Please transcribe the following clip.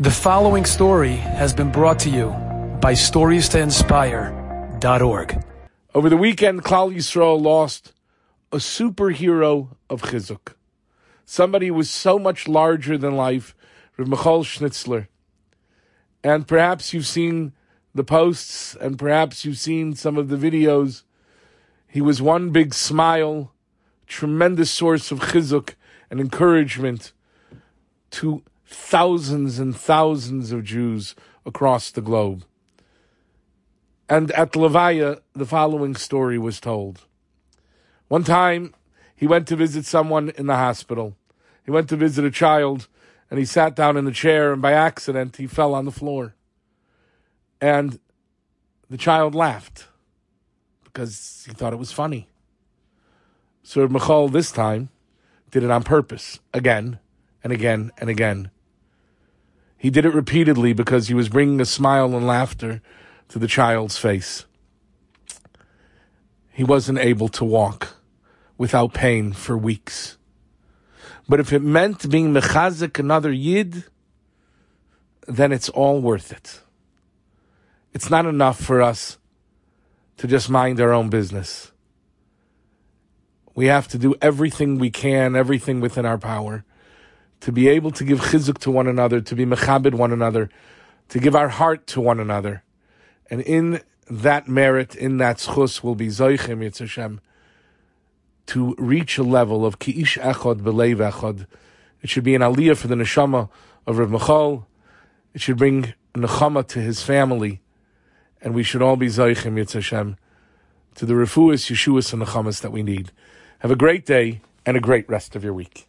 The following story has been brought to you by StoriesToInspire.org. Over the weekend, Klal Yisrael lost a superhero of Chizuk. Somebody who was so much larger than life, Rav Michal Schnitzler. And perhaps you've seen the posts, and perhaps you've seen some of the videos. He was one big smile, tremendous source of chizuk and encouragement to thousands and thousands of Jews across the globe. And at Levaya, the following story was told. One time, he went to visit someone in the hospital. He went to visit a child, and he sat down in the chair, and by accident, he fell on the floor. And the child laughed because he thought it was funny. So Michal this time did it on purpose, again and again and again. He did it repeatedly because he was bringing a smile and laughter to the child's face. He wasn't able to walk without pain for weeks. But if it meant being mechazik another yid, then it's all worth it. It's not enough for us to just mind our own business. We have to do everything we can, everything within our power to be able to give chizuk to one another, to be mechabed one another, to give our heart to one another. And in that merit, in that schus, will be Zoichem Yitzhashem, to reach a level of ki'ish echad belev echad. It should be an aliyah for the neshama of Rav Michal. It should bring nechama to his family. And we should all be Zoichem Yitzhashem to the refuas, yeshuas, and nechamas that we need. Have a great day and a great rest of your week.